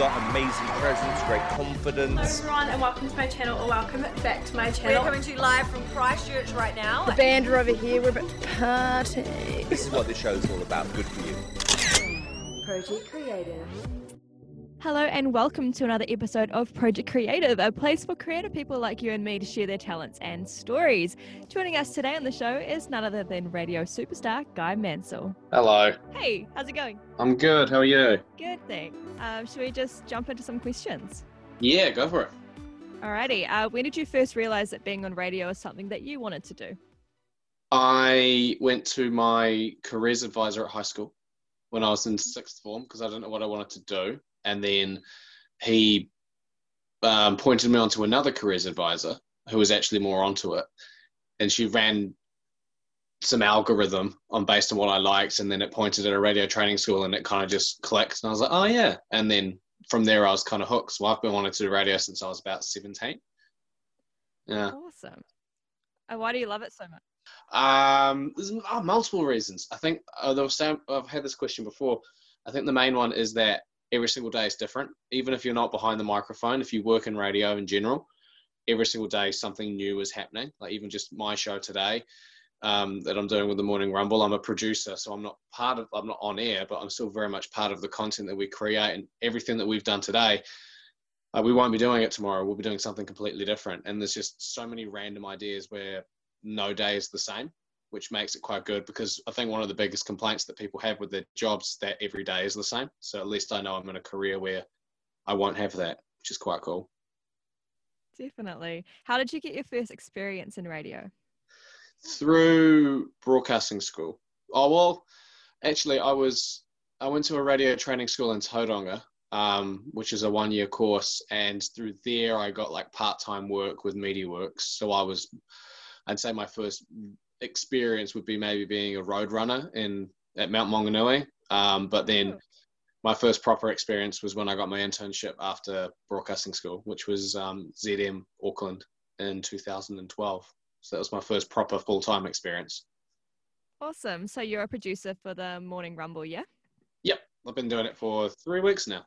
got amazing presence, great confidence. Hello everyone and welcome to my channel or welcome back to my channel. We're coming to you live from Christchurch right now. The band are over here, we're about to party. This is what this show's all about. Good for you. Project Creative. Hello and welcome to another episode of Project Creative, a place for creative people like you and me to share their talents and stories. Joining us today on the show is none other than radio superstar Guy Mansell. Hello, Hey, how's it going? I'm good. How are you? Good, thanks. Um, should we just jump into some questions? Yeah, go for it. Alrighty, uh, when did you first realize that being on radio is something that you wanted to do? I went to my careers advisor at high school when I was in sixth form because I didn't know what I wanted to do. And then he um, pointed me onto another careers advisor who was actually more onto it. And she ran some algorithm on based on what I liked. And then it pointed at a radio training school and it kind of just clicked. And I was like, oh, yeah. And then from there, I was kind of hooked. So I've been wanting to do radio since I was about 17. Yeah. Awesome. Uh, why do you love it so much? Um, there's uh, multiple reasons. I think uh, there was some, I've had this question before. I think the main one is that every single day is different. Even if you're not behind the microphone, if you work in radio in general, every single day something new is happening. Like even just my show today um, that I'm doing with the Morning Rumble, I'm a producer, so I'm not part of, I'm not on air, but I'm still very much part of the content that we create and everything that we've done today. Uh, we won't be doing it tomorrow. We'll be doing something completely different. And there's just so many random ideas where no day is the same, which makes it quite good because I think one of the biggest complaints that people have with their jobs is that every day is the same. So at least I know I'm in a career where I won't have that, which is quite cool. Definitely. How did you get your first experience in radio? Through broadcasting school. Oh well, actually I was I went to a radio training school in Tauranga, um, which is a one year course, and through there I got like part time work with MediaWorks. So I was I'd say my first experience would be maybe being a road runner in at Mount Maunganui. Um, but then Oh. my first proper experience was when I got my internship after broadcasting school, which was um, ZM Auckland in 2012. So that was my first proper full time experience. Awesome. So you're a producer for the Morning Rumble, yeah? Yep, I've been doing it for three weeks now.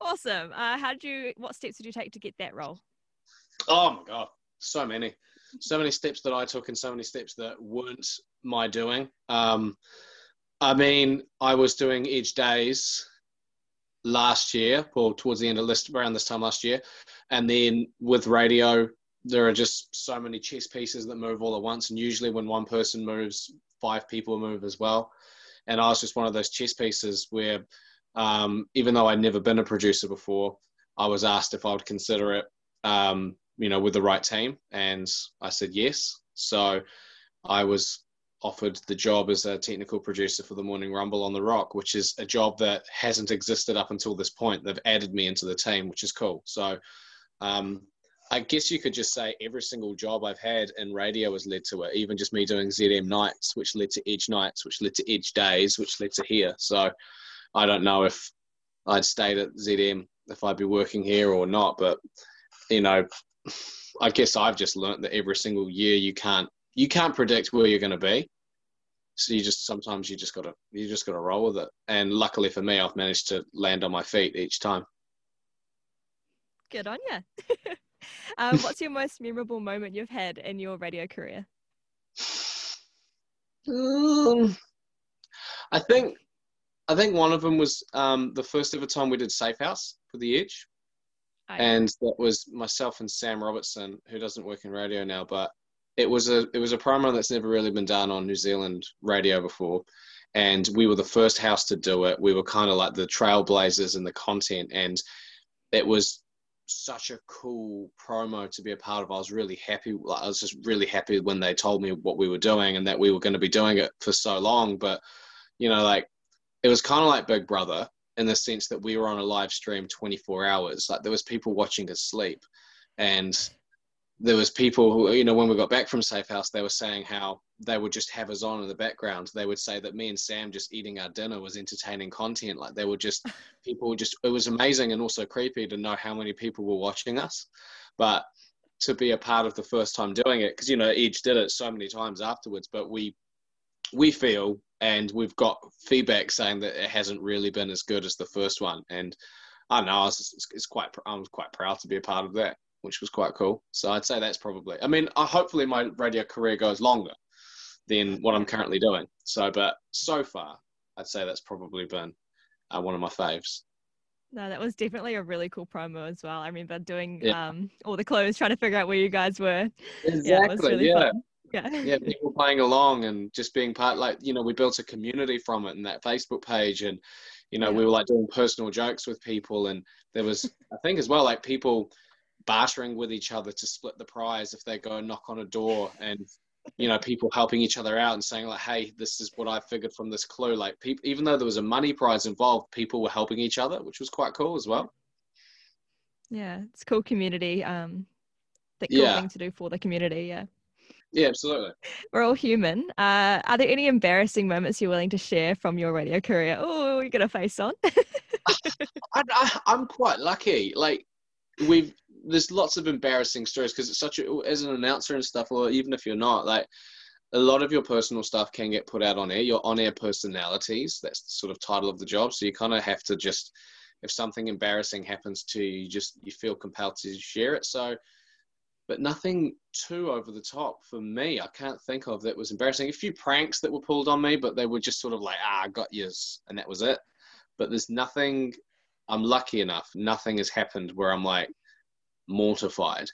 Awesome. Uh, how did you? What steps did you take to get that role? Oh my god, so many, so many steps that I took, and so many steps that weren't my doing. Um, I mean, I was doing Edge Days last year, or towards the end of this around this time last year, and then with radio, there are just so many chess pieces that move all at once, and usually when one person moves, five people move as well. And I was just one of those chess pieces where, um, even though I'd never been a producer before, I was asked if I would consider it um, you know, with the right team? And I said yes. So I was offered the job as a technical producer for the Morning Rumble on the Rock, which is a job that hasn't existed up until this point. They've added me into the team, which is cool. So um, I guess you could just say every single job I've had in radio has led to it. Even just me doing ZM nights, which led to Edge nights, which led to Edge days, which led to here. So I don't know if I'd stayed at ZM if I'd be working here or not, but you know, I guess I've just learnt that every single year you can't you can't predict where you're going to be. So you just sometimes you just got to you just got to roll with it. And luckily for me, I've managed to land on my feet each time. Good on you. um, what's your most memorable moment you've had in your radio career? Um, I think I think one of them was um, the first ever time we did Safe House for the Edge. And that was myself and Sam Robertson, who doesn't work in radio now, but it was a it was a promo that's never really been done on New Zealand radio before, and we were the first house to do it. We were kind of like the trailblazers in the content, and it was such a cool promo to be a part of. I was really happy. I was just really happy when they told me what we were doing and that we were going to be doing it for so long. But you know, like it was kind of like Big Brother in the sense that we were on a live stream 24 hours. Like there was people watching us sleep, and there was people who, you know, when we got back from Safe House, they were saying how they would just have us on in the background. They would say that me and Sam just eating our dinner was entertaining content. Like they were just people were just it was amazing and also creepy to know how many people were watching us. But to be a part of the first time doing it, because you know, Edge did it so many times afterwards, but we we feel and we've got feedback saying that it hasn't really been as good as the first one. And I don't know. It's, it's quite. I was quite proud to be a part of that, which was quite cool. So I'd say that's probably. I mean, uh, hopefully my radio career goes longer than what I'm currently doing. So, but so far, I'd say that's probably been uh, one of my faves. No, that was definitely a really cool promo as well. I remember doing Yeah. um all the clothes, trying to figure out where you guys were. Exactly. Yeah, really yeah. Yeah. yeah, people playing along and just being part. Like you know, we built a community from it and that Facebook page, and you know, Yeah. we were like doing personal jokes with people, and there was, I think, as well, like people bartering with each other to split the prize if they go and knock on a door, and you know, people helping each other out and saying like, "Hey, this is what I figured from this clue." Like, people, even though there was a money prize involved, people were helping each other, which was quite cool as well. Yeah, it's cool community. Um, the cool Yeah. thing to do for the community. Yeah, Yeah, absolutely. we're all human. Uh, are there any embarrassing moments you're willing to share from your radio career? Oh, you got a face on. I, I, I'm quite lucky. Like we've there's lots of embarrassing stories because it's such a as an announcer and stuff, or even if you're not, like a lot of your personal stuff can get put out on air. Your on-air personalities. That's the sort of title of the job. So you kind of have to just if something embarrassing happens to you, you just you feel compelled to share it. So. But nothing too over the top for me. I can't think of that was embarrassing. A few pranks that were pulled on me, but they were just sort of like, ah, I got yours, and that was it. But there's nothing I'm lucky enough. Nothing has happened where I'm like mortified.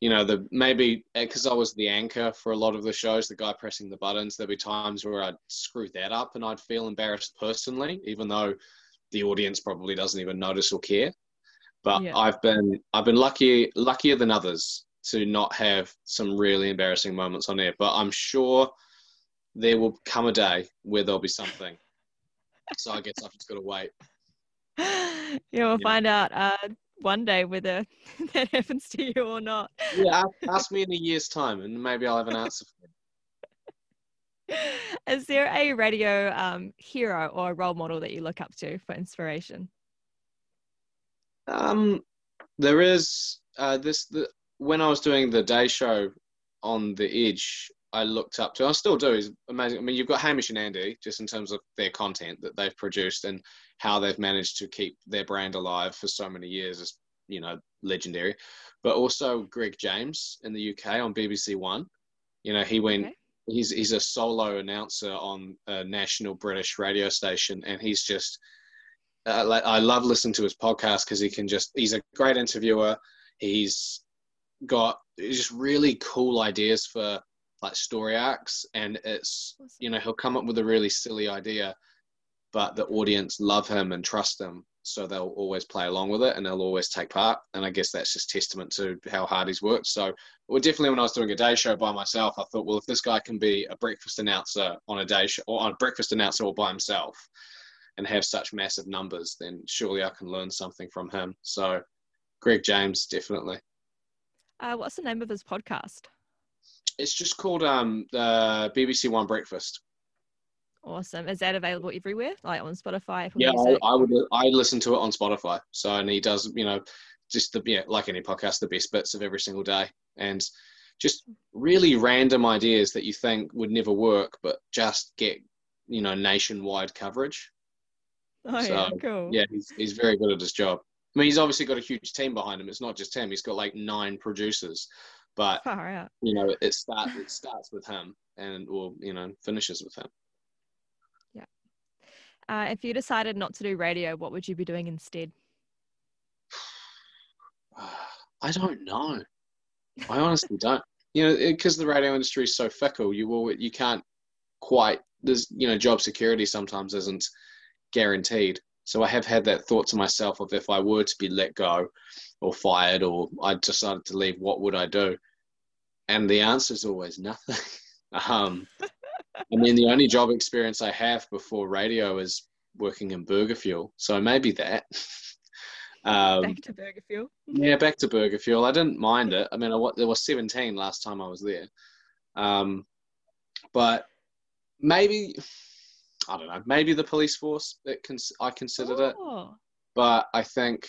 You know, the maybe because I was the anchor for a lot of the shows, the guy pressing the buttons. There'd be times where I'd screw that up and I'd feel embarrassed personally, even though the audience probably doesn't even notice or care. But Yeah. I've been I've been lucky luckier than others to not have some really embarrassing moments on air. But I'm sure there will come a day where there'll be something. So I guess I've just got to wait. yeah, we'll Yeah. find out uh, one day whether that happens to you or not. Yeah, ask, ask me in a year's time, and maybe I'll have an answer for you. Is there a radio um, hero or a role model that you look up to for inspiration? Um, there is uh, this the when I was doing the day show on the Edge, I looked up to. I still do. Is amazing. I mean, you've got Hamish and Andy just in terms of their content that they've produced and how they've managed to keep their brand alive for so many years is you know legendary. But also Greg James in the UK on BBC One. You know, he went. Okay. He's he's a solo announcer on a national British radio station, and he's just uh, I love listening to his podcast because he can just he's a great interviewer. He's got just really cool ideas for like story arcs, and it's you know he'll come up with a really silly idea, but the audience love him and trust him, so they'll always play along with it and they'll always take part. And I guess that's just testament to how hard he's worked. So, well, definitely when I was doing a day show by myself, I thought, well, if this guy can be a breakfast announcer on a day show or on a breakfast announcer all by himself and have such massive numbers, then surely I can learn something from him. So, Greg James, definitely. Uh, what's the name of his podcast? It's just called um, the BBC One Breakfast. Awesome. Is that available everywhere, like on Spotify, Apple Yeah, I, I would. I listen to it on Spotify. So, and he does, you know, just the yeah, like any podcast, the best bits of every single day, and just really random ideas that you think would never work, but just get you know nationwide coverage. oh yeah, cool. Yeah, he's he's very good at his job. I mean, he's obviously got a huge team behind him. It's not just him. He's got like nine producers, but you know, it starts it starts with him and or you know finishes with him. Yeah. Uh, if you decided not to do radio, what would you be doing instead? I don't know. I honestly don't. You know, because the radio industry is so fickle, you will you can't quite. There's you know, job security sometimes isn't guaranteed. So I have had that thought to myself of if I were to be let go, or fired, or I decided to leave, what would I do? And the answer is always nothing. um, I mean, the only job experience I have before radio is working in Burger Fuel, so maybe that. um, Back to Burger Fuel. yeah, back to Burger Fuel. I didn't mind it. I mean, I, there was 17 last time I was there. Um, but maybe, I don't know, maybe the police force, it cons- I considered it. Oh, But I think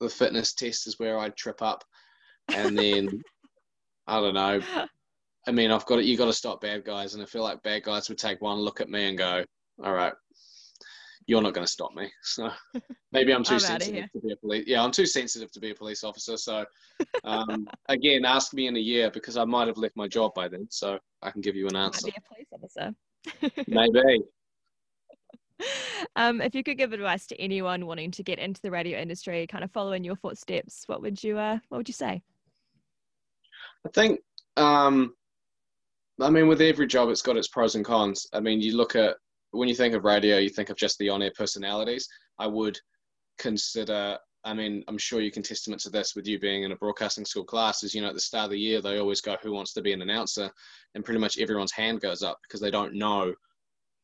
the fitness test is where I'd trip up. And then, I don't know. I mean, I've got it. You got to stop bad guys. And I feel like bad guys would take one look at me and go, all right, you're not going to stop me. So maybe I'm too I'm sensitive to be a police. Yeah, I'm too sensitive to be a police officer. So um, again, ask me in a year because I might have left my job by then. So I can give you an answer. be a police officer. Maybe. um, if you could give advice to anyone wanting to get into the radio industry, kind of follow in your footsteps, what would you uh, what would you say? I think, um, I mean, with every job, it's got its pros and cons. I mean, you look at when you think of radio, you think of just the on-air personalities. I would consider. I mean, I'm sure you can testament to this with you being in a broadcasting school class. Is you know, at the start of the year, they always go, "Who wants to be an announcer?" And pretty much everyone's hand goes up because they don't know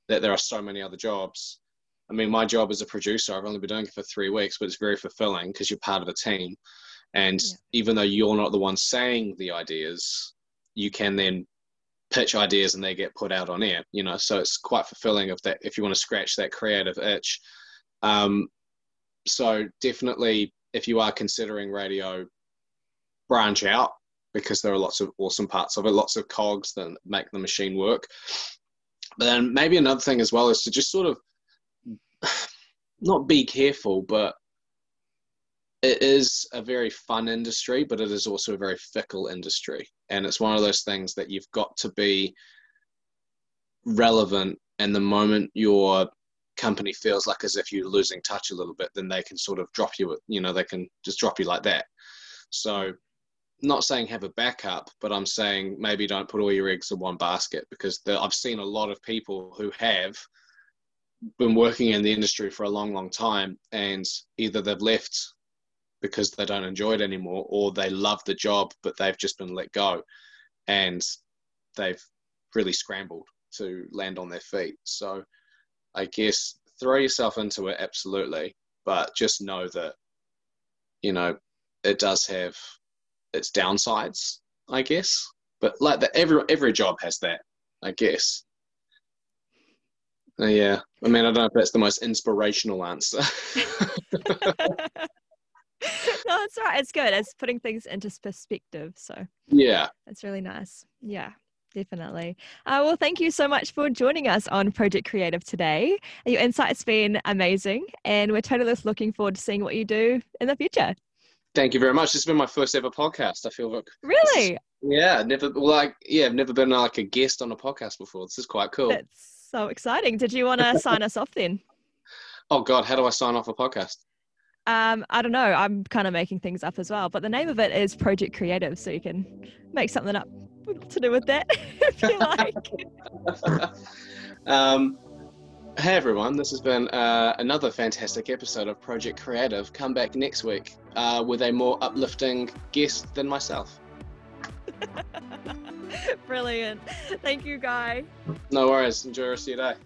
that there are so many other jobs. I mean, my job as a producer, I've only been doing it for three weeks, but it's very fulfilling because you're part of a team. And Yeah. even though you're not the one saying the ideas, you can then pitch ideas and they get put out on air, you know, so it's quite fulfilling if that if you want to scratch that creative itch. Um, so definitely if you are considering radio, branch out because there are lots of awesome parts of it, lots of cogs that make the machine work. But then maybe another thing as well is to just sort of not be careful, but it is a very fun industry, but it is also a very fickle industry. And it's one of those things that you've got to be relevant. And the moment your company feels like as if you're losing touch a little bit, then they can sort of drop you, you know, they can just drop you like that. So, not saying have a backup, but I'm saying maybe don't put all your eggs in one basket because the, I've seen a lot of people who have been working in the industry for a long, long time, and either they've left because they don't enjoy it anymore, or they love the job but they've just been let go, and they've really scrambled to land on their feet. So, I guess throw yourself into it absolutely, but just know that you know it does have its downsides, I guess. But like that, every every job has that, I guess. Uh, yeah, I mean, I don't know if that's the most inspirational answer. no, it's all right. It's good. It's putting things into perspective. So yeah, it's really nice. Yeah, definitely. Uh, well, thank you so much for joining us on Project Creative today. Your insight's been amazing, and we're totally looking forward to seeing what you do in the future. Thank you very much. This has been my first ever podcast. I feel like Really? yeah, never like yeah, I've never been like a guest on a podcast before. This is quite cool. That's so exciting. Did you want to sign us off then? Oh God, how do I sign off a podcast? Um, I don't know. I'm kind of making things up as well, but the name of it is Project Creative, so you can make something up to do with that if you like. um, hey everyone, this has been uh, another fantastic episode of Project Creative. Come back next week uh, with a more uplifting guest than myself. Brilliant. Thank you, Guy. No worries. Enjoy the rest of your day.